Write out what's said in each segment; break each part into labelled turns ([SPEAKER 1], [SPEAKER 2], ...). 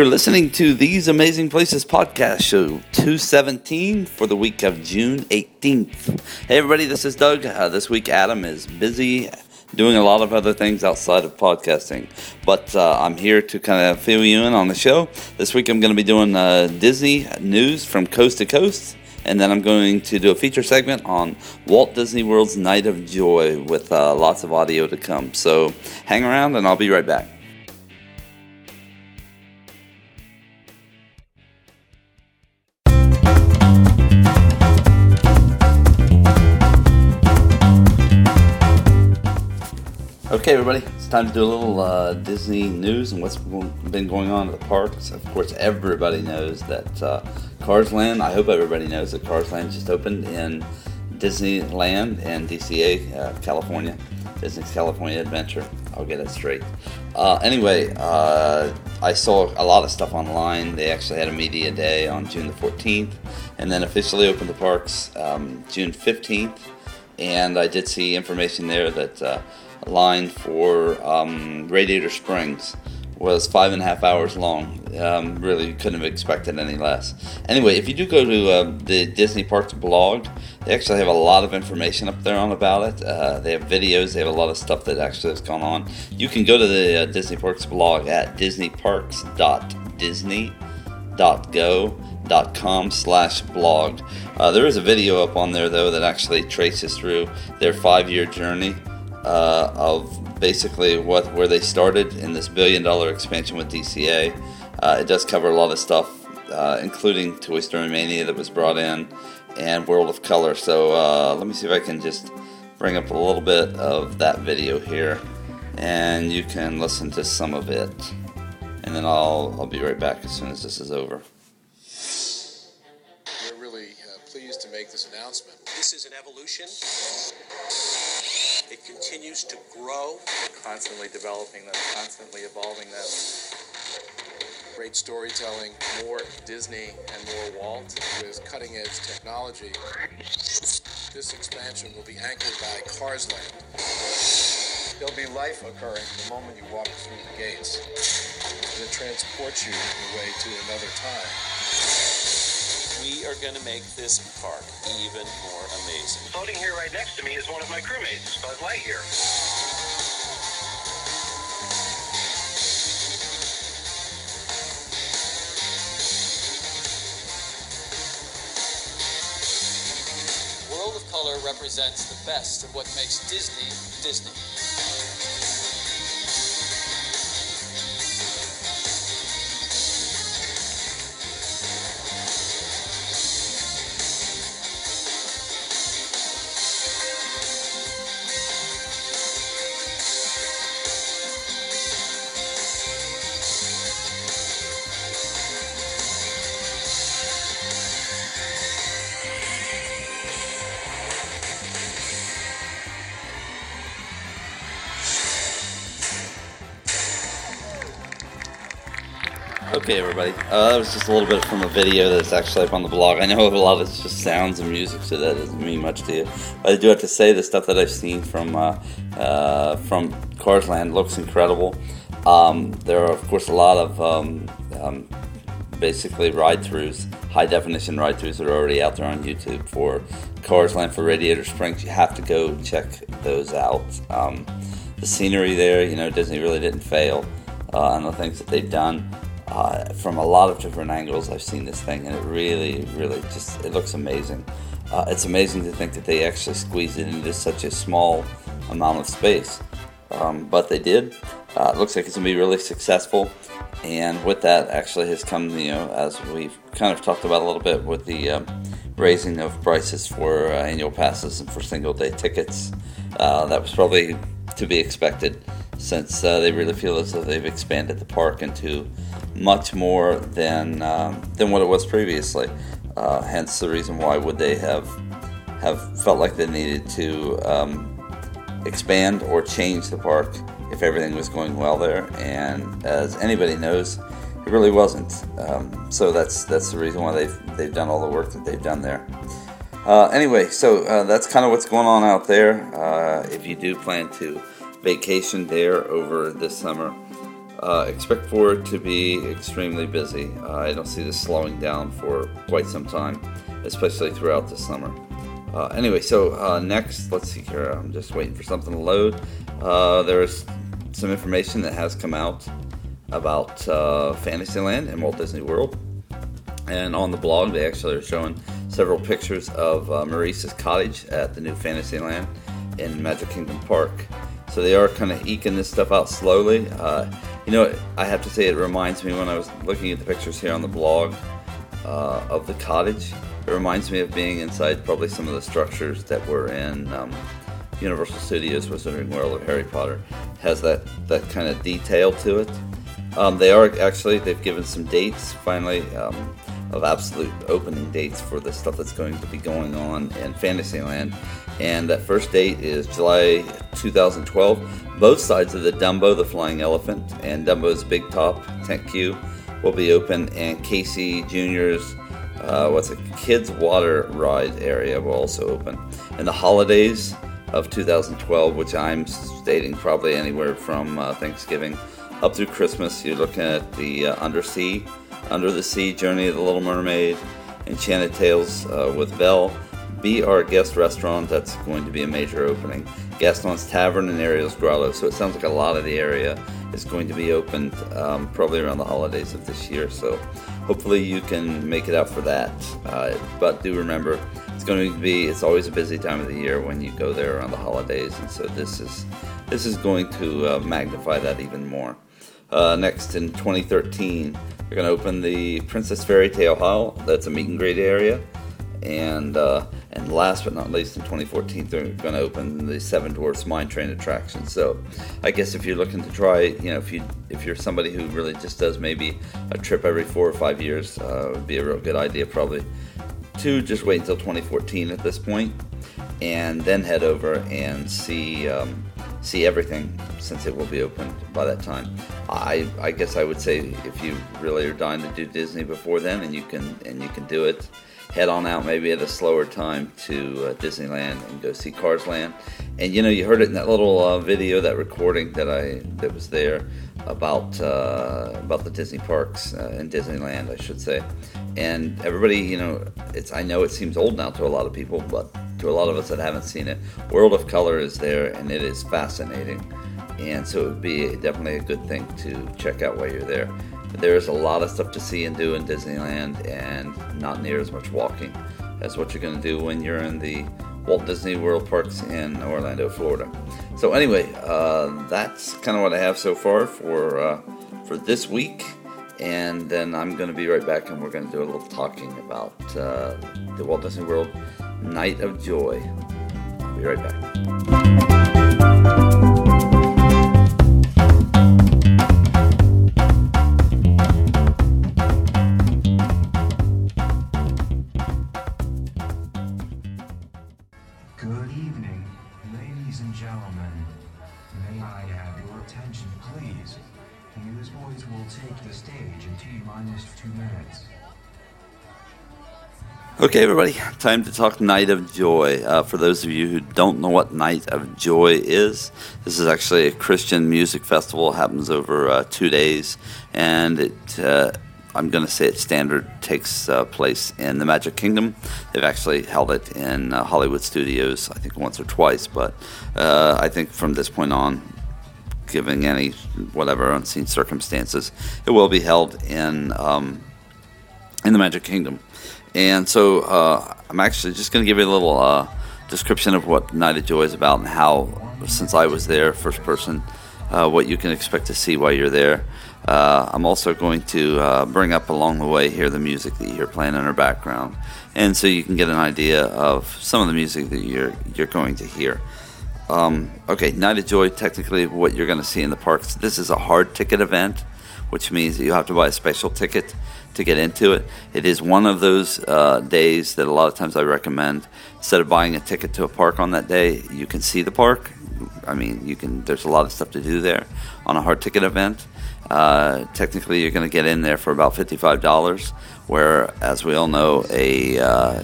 [SPEAKER 1] You're listening to These Amazing Places podcast show 217 for the week of June 18th. Hey, everybody, this is Doug. Uh, this week, Adam is busy doing a lot of other things outside of podcasting, but uh, I'm here to kind of fill you in on the show. This week, I'm going to be doing uh, Disney news from coast to coast. And then I'm going to do a feature segment on Walt Disney World's Night of Joy with uh, lots of audio to come. So hang around and I'll be right back. Okay, everybody, it's time to do a little uh, Disney news and what's been going on at the parks. Of course, everybody knows that uh, Cars Land, I hope everybody knows that Cars Land just opened in Disneyland in DCA, uh, California. Disney's California Adventure. I'll get it straight. Uh, anyway, uh, I saw a lot of stuff online. They actually had a media day on June the 14th and then officially opened the parks um, June 15th. And I did see information there that uh, line for um, Radiator Springs was five and a half hours long. Um, really couldn't have expected any less. Anyway, if you do go to uh, the Disney Parks blog, they actually have a lot of information up there on about it. Uh, they have videos. They have a lot of stuff that actually has gone on. You can go to the uh, Disney Parks blog at disneyparks.disney.go.com slash blog. Uh, there is a video up on there though that actually traces through their five-year journey uh, of basically what where they started in this billion dollar expansion with DCA. Uh, it does cover a lot of stuff, uh, including Toy Story Mania that was brought in and World of Color. So uh, let me see if I can just bring up a little bit of that video here, and you can listen to some of it, and then I'll I'll be right back as soon as this is over.
[SPEAKER 2] We're really uh, pleased to make this announcement.
[SPEAKER 3] This is an evolution. It continues to grow.
[SPEAKER 4] constantly developing them, constantly evolving them.
[SPEAKER 2] Great storytelling,
[SPEAKER 4] More Disney and more Walt.
[SPEAKER 2] with cutting edge technology. This expansion will be anchored by Cars Land. There'll be life occurring the moment you walk through the gates. It transports you away to another time.
[SPEAKER 3] We are going to make this park even more amazing.
[SPEAKER 5] Floating here right next to me is one of my crewmates, Buzz Lightyear.
[SPEAKER 6] World of Color represents the best of what makes Disney Disney.
[SPEAKER 1] Okay, everybody. Uh, that was just a little bit from a video that's actually up on the blog. I know a lot of it's just sounds and music, so that doesn't mean much to you. But I do have to say the stuff that I've seen from uh, uh, from Cars Land looks incredible. Um, there are, of course, a lot of um, um, basically ride throughs, high definition ride throughs that are already out there on YouTube for Cars Land for Radiator Springs. You have to go check those out. Um, the scenery there, you know, Disney really didn't fail uh, on the things that they've done. Uh, from a lot of different angles, I've seen this thing, and it really, really just it looks amazing. Uh, it's amazing to think that they actually squeezed it into such a small amount of space, um, but they did. Uh, it looks like it's going to be really successful, and with that, actually has come, you know, as we've kind of talked about a little bit with the um, raising of prices for uh, annual passes and for single day tickets. Uh, that was probably to be expected since uh, they really feel as though they've expanded the park into much more than um, than what it was previously. Uh, hence the reason why would they have have felt like they needed to um, expand or change the park if everything was going well there. And as anybody knows, it really wasn't. Um, so that's that's the reason why they've they've done all the work that they've done there. Uh, anyway, so uh, that's kind of what's going on out there. Uh, if you do plan to vacation there over this summer, Uh, expect for it to be extremely busy. Uh, I don't see this slowing down for quite some time, especially throughout the summer. Uh, anyway, so uh, next, let's see here. I'm just waiting for something to load. Uh, there's some information that has come out about uh, Fantasyland and Walt Disney World. And on the blog, they actually are showing several pictures of Maurice's cottage at the new Fantasyland in Magic Kingdom Park. So they are kind of eking this stuff out slowly. You know, I have to say, it reminds me when I was looking at the pictures here on the blog uh, of the cottage. It reminds me of being inside probably some of the structures that were in um, Universal Studios Wizarding World of Harry Potter. It has that that kind of detail to it. Um, they are actually they've given some dates finally um, of absolute opening dates for the stuff that's going to be going on in Fantasyland, and that first date is July 2012. Both sides of the Dumbo, the flying elephant, and Dumbo's Big Top Tent Queue will be open, and Casey Jr.'s uh, what's a kids water ride area will also open. And the holidays of 2012, which I'm stating probably anywhere from uh, Thanksgiving up through Christmas, you're looking at the uh, Undersea, Under the Sea Journey of the Little Mermaid, Enchanted Tales uh, with Belle, Be Our Guest Restaurant, that's going to be a major opening, Gaston's Tavern and Ariel's Grotto. So it sounds like a lot of the area is going to be opened um, probably around the holidays of this year. So hopefully you can make it out for that. Uh, but do remember, it's going to be it's always a busy time of the year when you go there around the holidays, and so this is this is going to uh, magnify that even more. Uh, next in 2013, they're going to open the Princess Fairy Tale Hall. That's a meet and greet area, and uh, and last but not least, in 2014, they're going to open the Seven Dwarfs Mine Train attraction. So, I guess if you're looking to try, you know, if you if you're somebody who really just does maybe a trip every four or five years, uh, would be a real good idea probably to just wait until 2014 at this point, and then head over and see um, see everything since it will be open by that time. I I guess I would say if you really are dying to do Disney before then, and you can and you can do it head on out maybe at a slower time to uh, Disneyland and go see Cars Land. And you know, you heard it in that little uh, video, that recording that I that was there about uh, about the Disney parks uh, in Disneyland, I should say. And everybody, you know, it's I know it seems old now to a lot of people, but to a lot of us that haven't seen it, World of Color is there, and it is fascinating. And so it would be definitely a good thing to check out while you're there. There's a lot of stuff to see and do in Disneyland, and not near as much walking as what you're going to do when you're in the Walt Disney World parks in Orlando, Florida. So anyway, uh, that's kind of what I have so far for uh, for this week, and then I'm going to be right back, and we're going to do a little talking about uh, the Walt Disney World Night of Joy. I'll be right back.
[SPEAKER 7] Good evening, ladies and gentlemen. May I have your attention, please? Newsboys will take the stage in T minus two minutes.
[SPEAKER 1] Okay, everybody, time to talk Night of Joy. Uh, for those of you who don't know what Night of Joy is, this is actually a Christian music festival. It happens over uh, two days, and it. Uh, I'm going to say it standard takes uh, place in the Magic Kingdom. They've actually held it in uh, Hollywood Studios, I think once or twice, but uh, I think from this point on, giving any whatever unseen circumstances, it will be held in um, in the Magic Kingdom. And so uh, I'm actually just going to give you a little uh, description of what Night of Joy is about and how, since I was there, first person, uh, what you can expect to see while you're there. Uh, I'm also going to uh, bring up along the way here the music that you hear playing in our background, and so you can get an idea of some of the music that you're you're going to hear. Um, okay, Night of Joy, technically, what you're going to see in the parks. This is a hard ticket event, which means that you have to buy a special ticket to get into it. It is one of those uh, days that a lot of times I recommend instead of buying a ticket to a park on that day, you can see the park. I mean, you can. There's a lot of stuff to do there on a hard ticket event. Uh, technically, you're going to get in there for about fifty-five dollars, where, as we all know, a uh,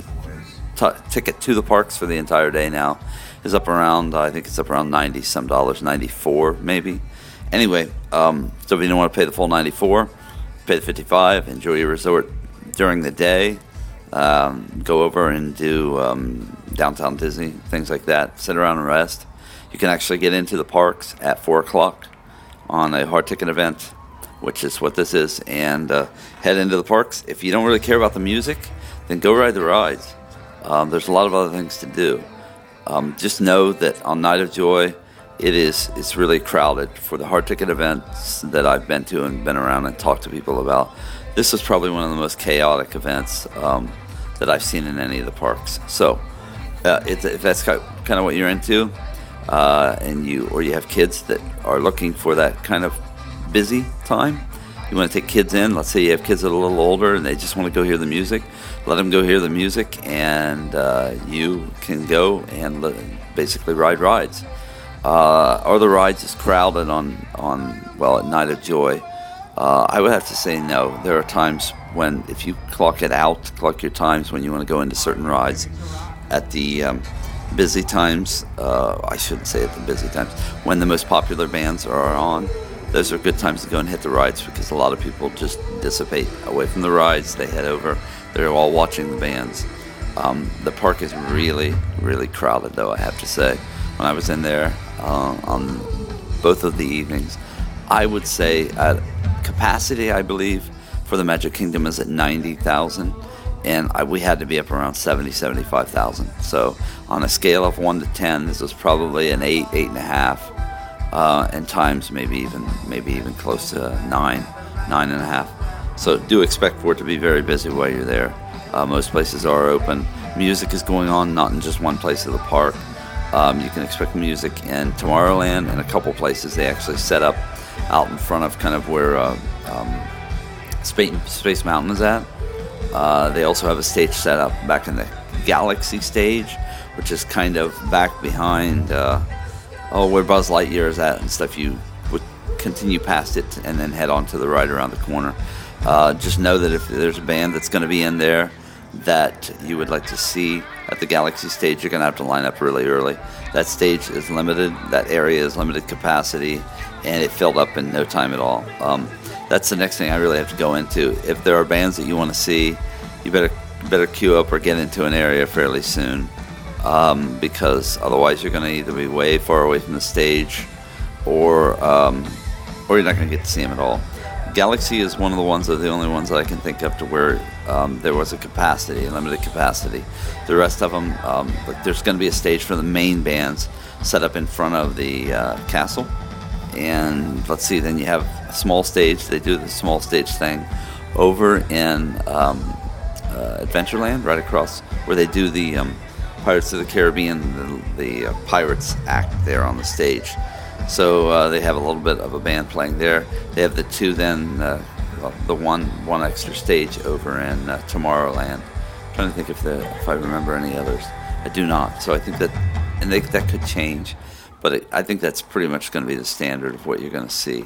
[SPEAKER 1] t- ticket to the parks for the entire day now is up around. I think it's up around ninety some dollars, ninety-four maybe. Anyway, um, so if you don't want to pay the full 94, the 55, enjoy your resort during the day, um, go over and do um, downtown Disney, things like that, sit around and rest. You can actually get into the parks at 4 o'clock on a hard ticket event, which is what this is, and uh, head into the parks. If you don't really care about the music, then go ride the rides. Um, there's a lot of other things to do. Um, just know that on Night of Joy, it is it's really crowded for the hard ticket events that I've been to and been around and talked to people about. This is probably one of the most chaotic events um, that I've seen in any of the parks. So, uh, if that's kind of what you're into, uh, and you or you have kids that are looking for that kind of busy time, you want to take kids in. Let's say you have kids that are a little older and they just want to go hear the music. Let them go hear the music, and uh, you can go and basically ride rides. Uh, or the rides is crowded on on well at Night of Joy. Uh, I would have to say no. There are times when if you clock it out, clock your times when you want to go into certain rides. At the um, busy times, uh, I shouldn't say at the busy times, when the most popular bands are on, those are good times to go and hit the rides because a lot of people just dissipate away from the rides. They head over. They're all watching the bands. Um, the park is really, really crowded, though, I have to say. When I was in there uh, on both of the evenings, I would say at capacity, I believe, for the Magic Kingdom is at 90,000 and I, we had to be up around 70, 75,000. So on a scale of 1 to 10, this was probably an 8, 8.5, uh, and times maybe even maybe even close to 9, 9.5. So do expect for it to be very busy while you're there. Uh, most places are open. Music is going on, not in just one place of the park. Um, you can expect music in Tomorrowland and a couple places. They actually set up out in front of kind of where uh, um, Space, Space Mountain is at. Uh, they also have a stage set up back in the Galaxy stage, which is kind of back behind uh, oh where Buzz Lightyear is at and stuff. You would continue past it and then head on to the right around the corner. Uh, just know that if there's a band that's going to be in there that you would like to see at the Galaxy stage, you're going to have to line up really early. That stage is limited. That area is limited capacity, and it filled up in no time at all. Um, that's the next thing I really have to go into. If there are bands that you want to see, you better better queue up or get into an area fairly soon, um, because otherwise you're going to either be way far away from the stage, or um, or you're not going to get to see them at all. Galaxy is one of the ones that the only ones that I can think of to where um, there was a capacity, a limited capacity. The rest of them, um, there's going to be a stage for the main bands set up in front of the uh, castle and let's see, then you have a small stage. They do the small stage thing over in um, uh, Adventureland, right across where they do the um, Pirates of the Caribbean, the, the uh, Pirates act there on the stage. So uh, they have a little bit of a band playing there. They have the two then, uh, the one one extra stage over in uh, Tomorrowland. I'm trying to think if the if I remember any others. I do not. So I think that and they, that could change. But it, I think that's pretty much going to be the standard of what you're going to see.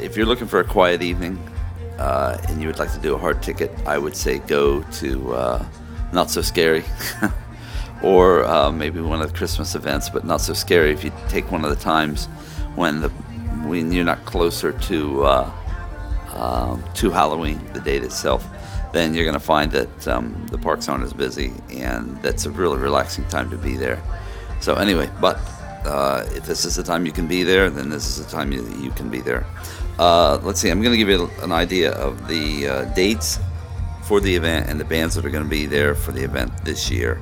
[SPEAKER 1] If you're looking for a quiet evening uh, and you would like to do a hard ticket, I would say go to uh, Not So Scary. or uh, maybe one of the Christmas events, but not so scary if you take one of the times when the when you're not closer to uh, um, to Halloween, the date itself, then you're going to find that um, the parks aren't as busy, and that's a really relaxing time to be there. So anyway, but uh, if this is the time you can be there, then this is the time you, you can be there. Uh, let's see, I'm going to give you an idea of the uh, dates for the event and the bands that are going to be there for the event this year.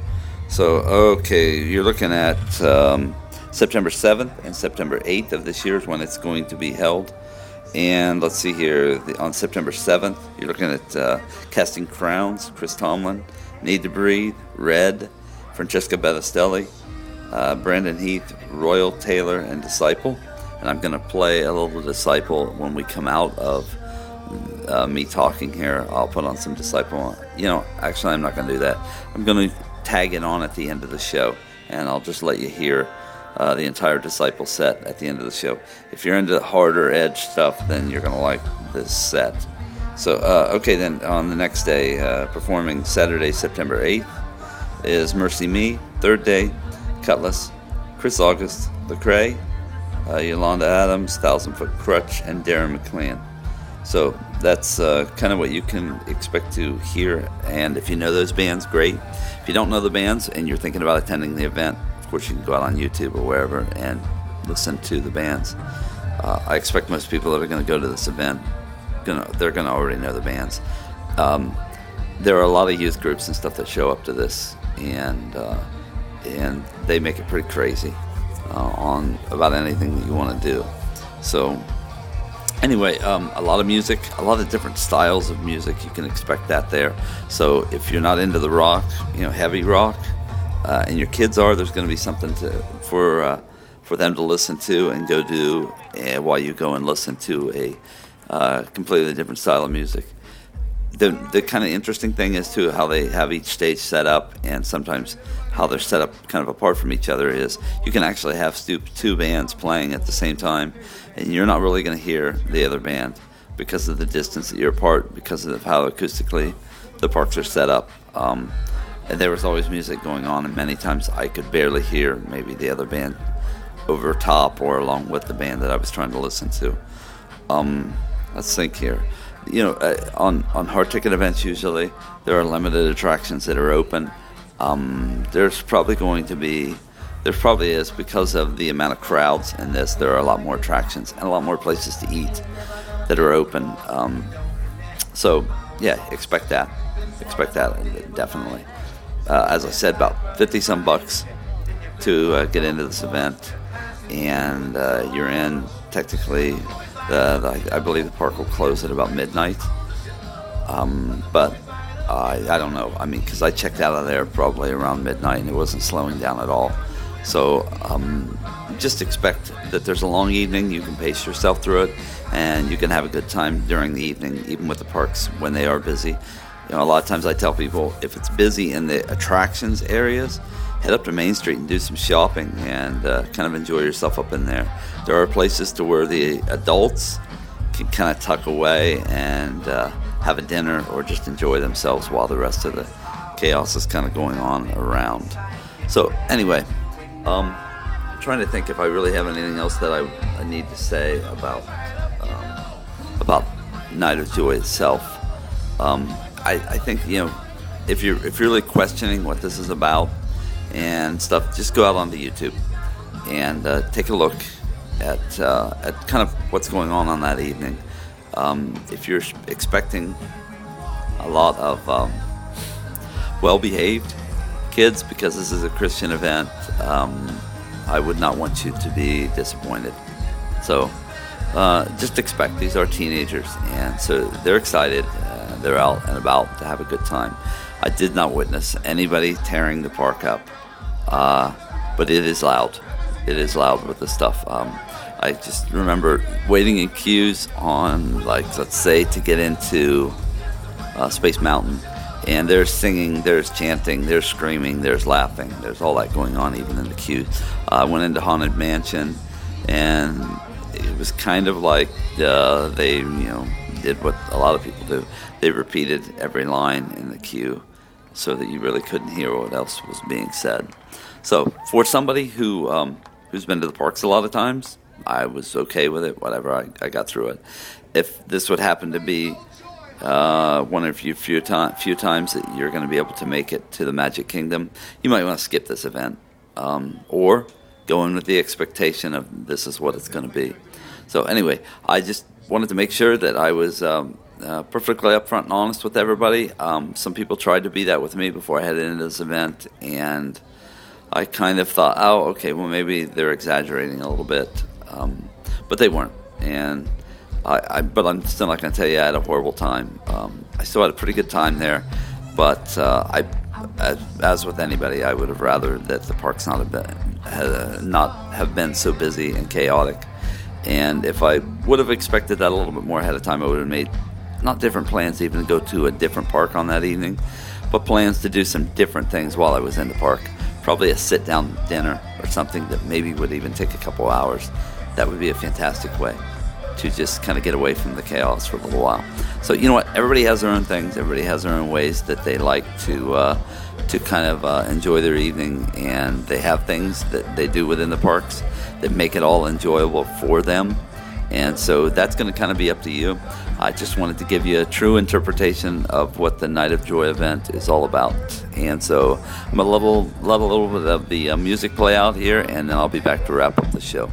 [SPEAKER 1] So, okay, you're looking at um, September 7th and September 8th of this year is when it's going to be held. And let's see here, the, on September 7th, you're looking at uh, Casting Crowns, Chris Tomlin, Need to Breathe, Red, Francesca Battistelli, uh, Brandon Heath, Royal Tailor, and Disciple. And I'm going to play a little Disciple when we come out of uh, me talking here. I'll put on some Disciple. You know, actually, I'm not going to do that. I'm going to tag it on at the end of the show, and I'll just let you hear uh, the entire Disciple set at the end of the show. If you're into harder edge stuff, then you're going to like this set. So, uh, okay, then on the next day, uh, performing Saturday, September 8th, is MercyMe. Third day, Kutless, Chris August, Lecrae, uh, Yolanda Adams, Thousand Foot Krutch, and Dara Maclean. So that's uh, kind of what you can expect to hear. And if you know those bands, great. If you don't know the bands and you're thinking about attending the event, of course, you can go out on YouTube or wherever and listen to the bands. Uh, I expect most people that are going to go to this event, gonna, they're going to already know the bands. Um, there are a lot of youth groups and stuff that show up to this, and uh, and they make it pretty crazy uh, on about anything that you want to do. So anyway, um, a lot of music, a lot of different styles of music. You can expect that there. So if you're not into the rock, you know, heavy rock, uh, and your kids are, there's going to be something to for uh, for them to listen to and go do uh, while you go and listen to a uh, completely different style of music. The the kind of interesting thing is too how they have each stage set up, and sometimes how they're set up kind of apart from each other is you can actually have two, bands playing at the same time, and you're not really going to hear the other band because of the distance that you're apart, because of how acoustically the parks are set up. Um, and there was always music going on, and many times I could barely hear maybe the other band over top or along with the band that I was trying to listen to. Um, let's think here. You know, uh, on on hard ticket events usually there are limited attractions that are open. Um, there's probably going to be there probably is because of the amount of crowds in this. There are a lot more attractions and a lot more places to eat that are open. Um, so yeah, expect that. Expect that definitely uh, as I said, about 50 some bucks to uh, get into this event. And uh, you're in technically, the, the, I believe the park will close at about midnight. Um, but I, I don't know. I mean, because I checked out of there probably around midnight and it wasn't slowing down at all. So um, just expect that there's a long evening. You can pace yourself through it and you can have a good time during the evening, even with the parks when they are busy. You know, a lot of times I tell people if it's busy in the attractions areas, head up to Main Street and do some shopping and uh, kind of enjoy yourself up in there. There are places to where the adults can kind of tuck away and uh, have a dinner or just enjoy themselves while the rest of the chaos is kind of going on around. So anyway, um, I'm trying to think if I really have anything else that I, I need to say about um, about Night of Joy itself. Um, I, I think you know if you're if you're really questioning what this is about and stuff, just go out onto YouTube and uh, take a look at uh, at kind of what's going on on that evening. Um, if you're expecting a lot of um, well-behaved kids, because this is a Christian event, um, I would not want you to be disappointed. So uh, just expect these are teenagers, and so they're excited they're out and about to have a good time. I did not witness anybody tearing the park up, uh, but it is loud. It is loud with the stuff. Um, I just remember waiting in queues on, like, let's say, to get into uh, Space Mountain, and there's singing, there's chanting, there's screaming, there's laughing, there's all that going on even in the queue. Uh, I went into Haunted Mansion, and it was kind of like uh, they, you know, did what a lot of people do. They repeated every line in the queue so that you really couldn't hear what else was being said. So, for somebody who um, who's been to the parks a lot of times, I was okay with it. Whatever, I, I got through it. If this would happen to be uh, one of your few, few times that you're going to be able to make it to the Magic Kingdom, you might want to skip this event um, or go in with the expectation of this is what it's going to be. So anyway, I just wanted to make sure that I was um, uh, perfectly upfront and honest with everybody. Um, some people tried to be that with me before I headed into this event, and I kind of thought, oh, okay, well maybe they're exaggerating a little bit, um, but they weren't. And I, I but I'm still not going to tell you I had a horrible time. Um, I still had a pretty good time there, but uh, I, as, as, with anybody, I would have rather that the parks not have been uh, not have been so busy and chaotic. And if I would have expected that a little bit more ahead of time, I would have made not different plans even to go to a different park on that evening, but plans to do some different things while I was in the park. Probably a sit down dinner or something that maybe would even take a couple hours. That would be a fantastic way to just kind of get away from the chaos for a little while. So you know what? Everybody has their own things. Everybody has their own ways that they like to uh, to kind of uh, enjoy their evening, and they have things that they do within the parks that make it all enjoyable for them. And so that's going to kind of be up to you. I just wanted to give you a true interpretation of what the Night of Joy event is all about. And so I'm going to let a little bit of the uh, music play out here, and then I'll be back to wrap up the show.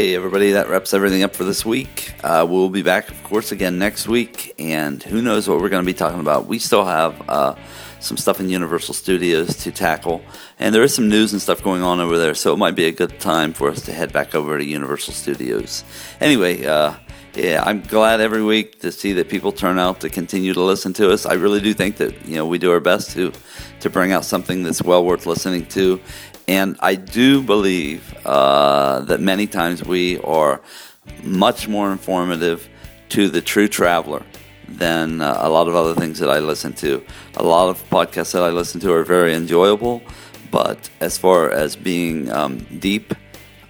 [SPEAKER 1] Okay, everybody, that wraps everything up for this week. Uh, we'll be back, of course, again next week, and who knows what we're going to be talking about. We still have uh, some stuff in Universal Studios to tackle, and there is some news and stuff going on over there, so it might be a good time for us to head back over to Universal Studios. Anyway, uh, yeah, I'm glad every week to see that people turn out to continue to listen to us. I really do think that you know we do our best to to bring out something that's well worth listening to, and I do believe uh, that many times we are much more informative to the true traveler than uh, a lot of other things that I listen to. A lot of podcasts that I listen to are very enjoyable, but as far as being um, deep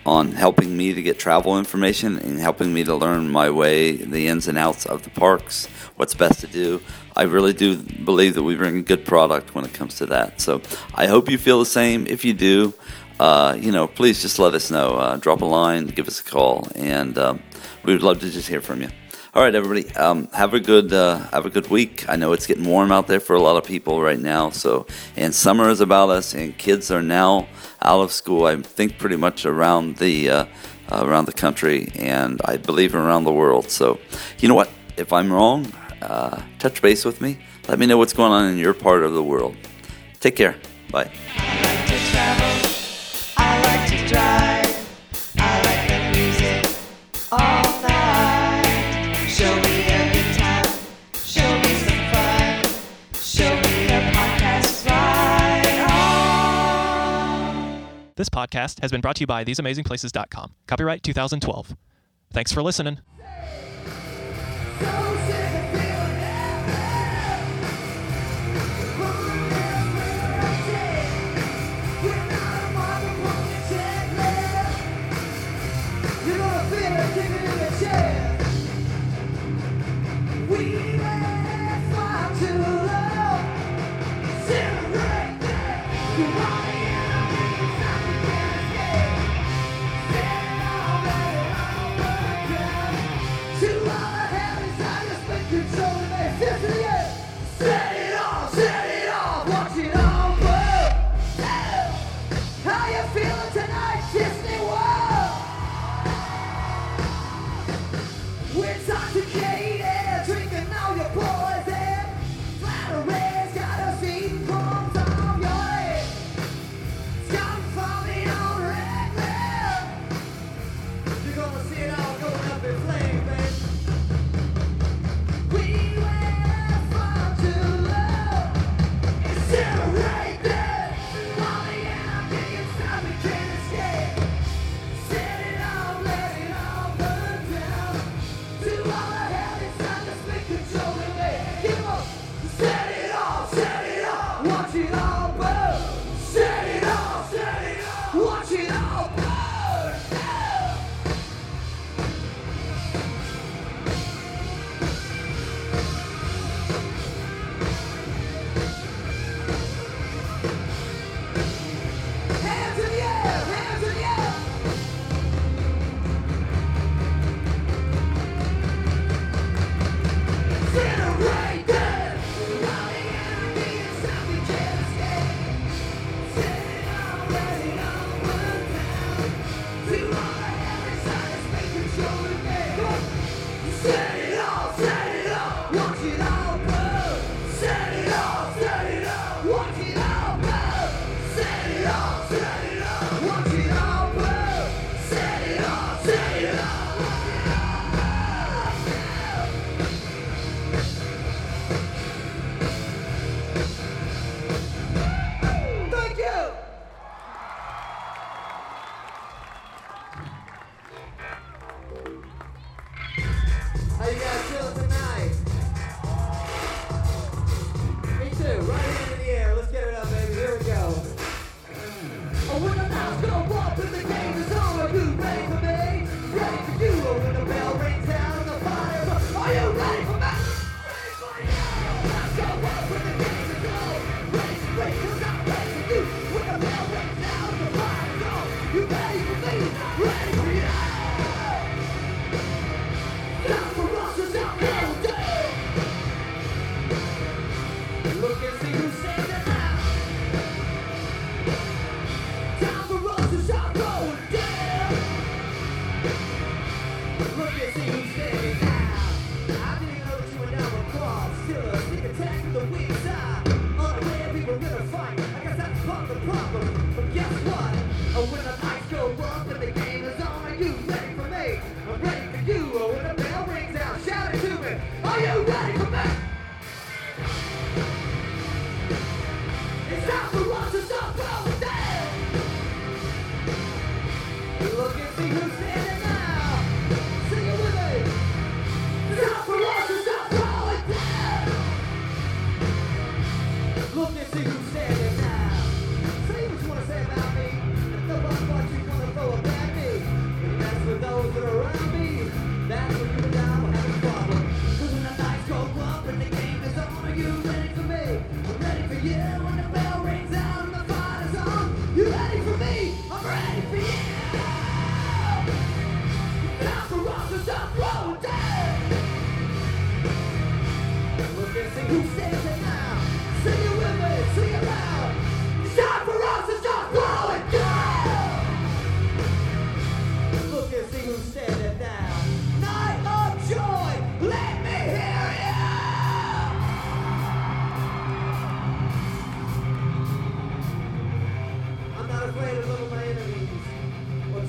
[SPEAKER 1] on helping me to get travel information and helping me to learn my way, the ins and outs of the parks, what's best to do. I really do believe that we bring a good product when it comes to that. So I hope you feel the same. If you do, uh, you know, please just let us know. Uh, drop a line, give us a call, and um, we would love to just hear from you. All right, everybody, um, have a good uh, have a good week. I know it's getting warm out there for a lot of people right now. So, and summer is about us, and kids are now out of school, I think pretty much around the uh, uh around the country and I believe around the world. So, you know what? If I'm wrong, uh, touch base with me. Let me know what's going on in your part of the world. Take care. Bye.
[SPEAKER 8] This podcast has been brought to you by theseamazingplaces.com. Copyright 2012. Thanks for listening.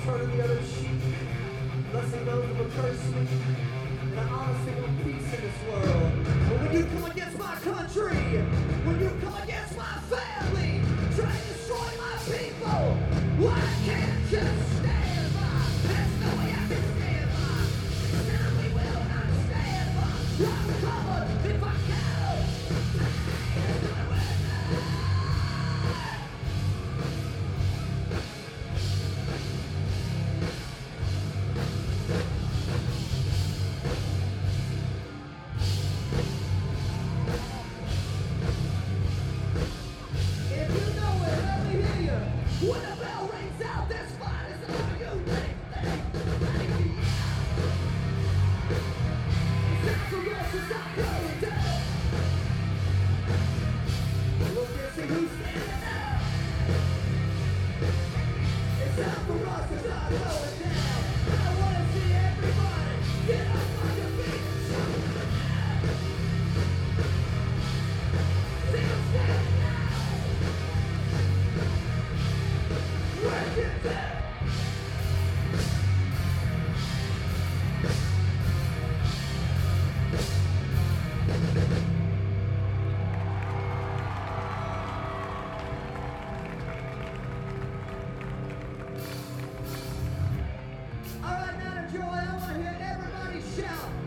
[SPEAKER 8] turning the other cheek, blessing those who are cursing, and I honestly want peace in this world. But when you come against my country, when you come against my faith, joy. I want to hear everybody shout.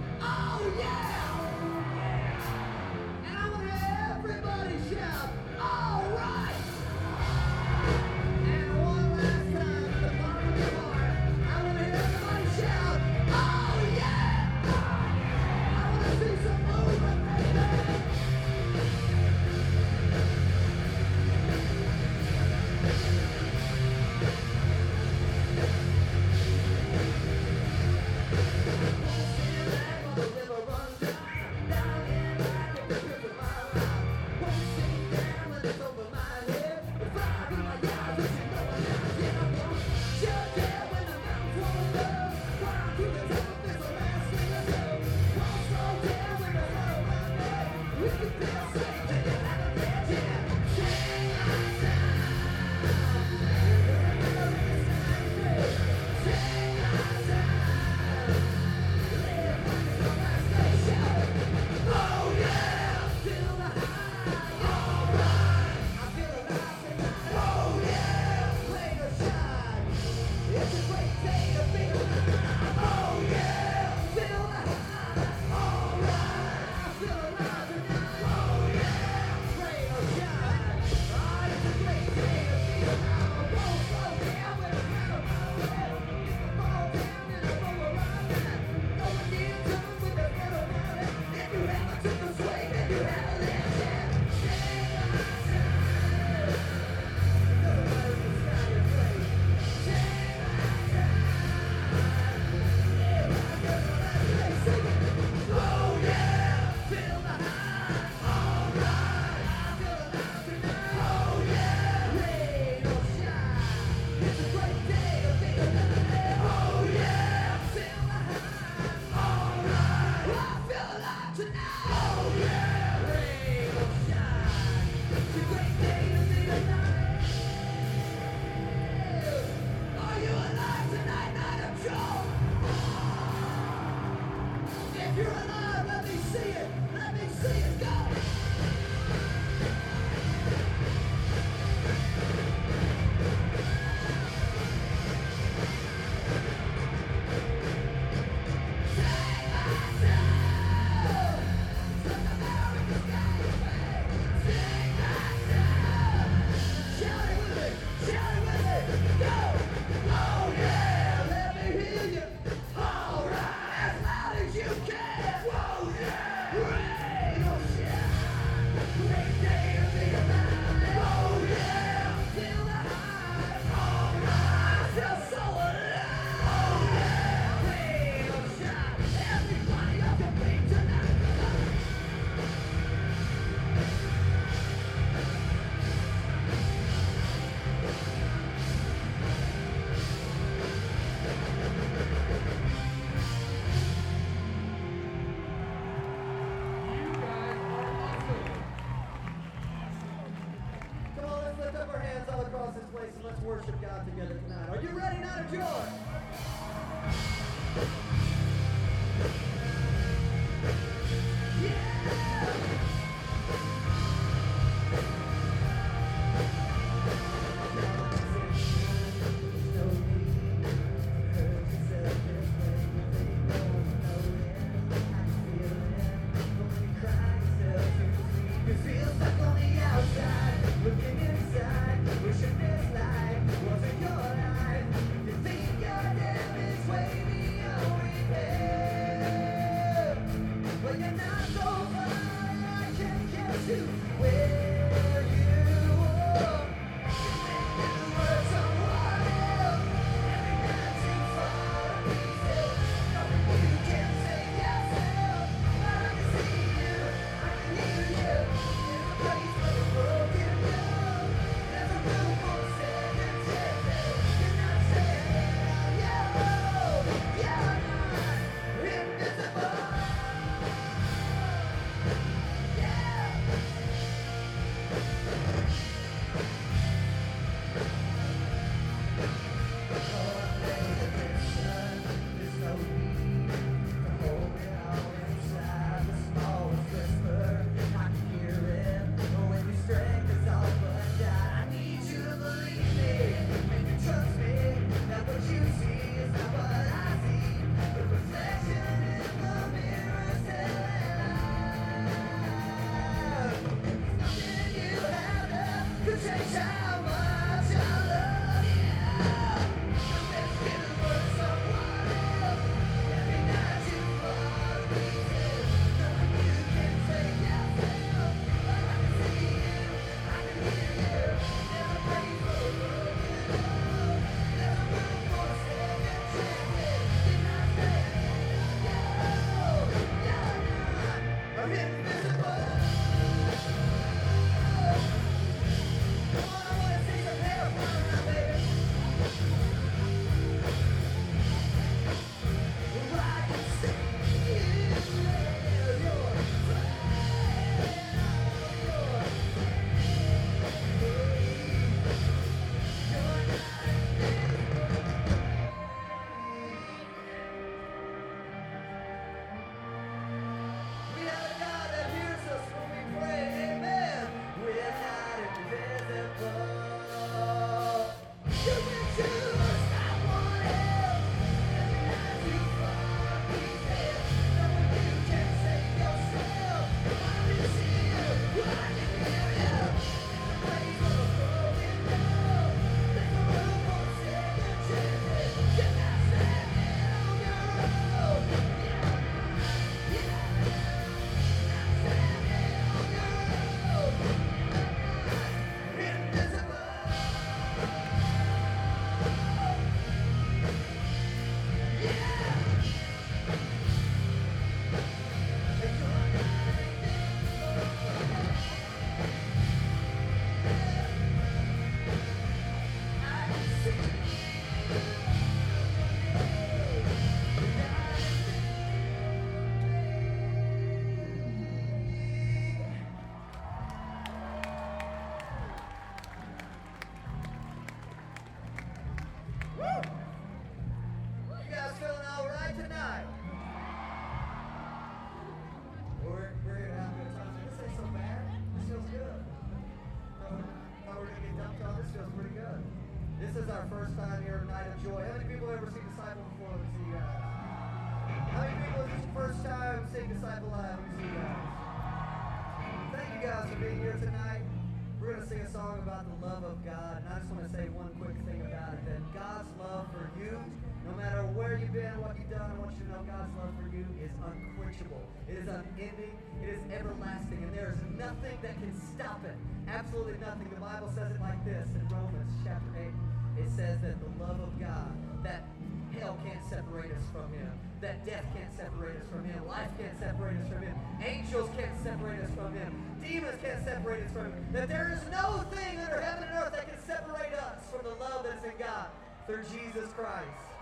[SPEAKER 8] Been, what you've done, I want you to know God's love for you is unquenchable. It is unending, it is everlasting, and there is nothing that can stop it. Absolutely nothing. The Bible says it like this in Romans chapter 8. It says that the love of God, that hell can't separate us from Him, that death can't separate us from Him, life can't separate us from Him, angels can't separate us from Him, demons can't separate us from Him, that there is no thing under heaven and earth that can separate us from the love that's in God through Jesus Christ.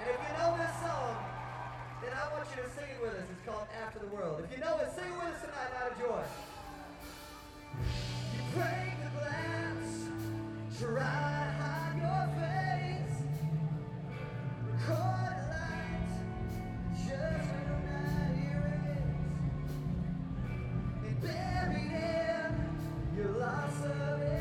[SPEAKER 8] And if you know this song, then I want you to sing it with us. It's called After the World. If you know it, sing it with us tonight out of joy. You break the glass, try to hide your face. Record light, just will not erase. And buried in your loss of innocence,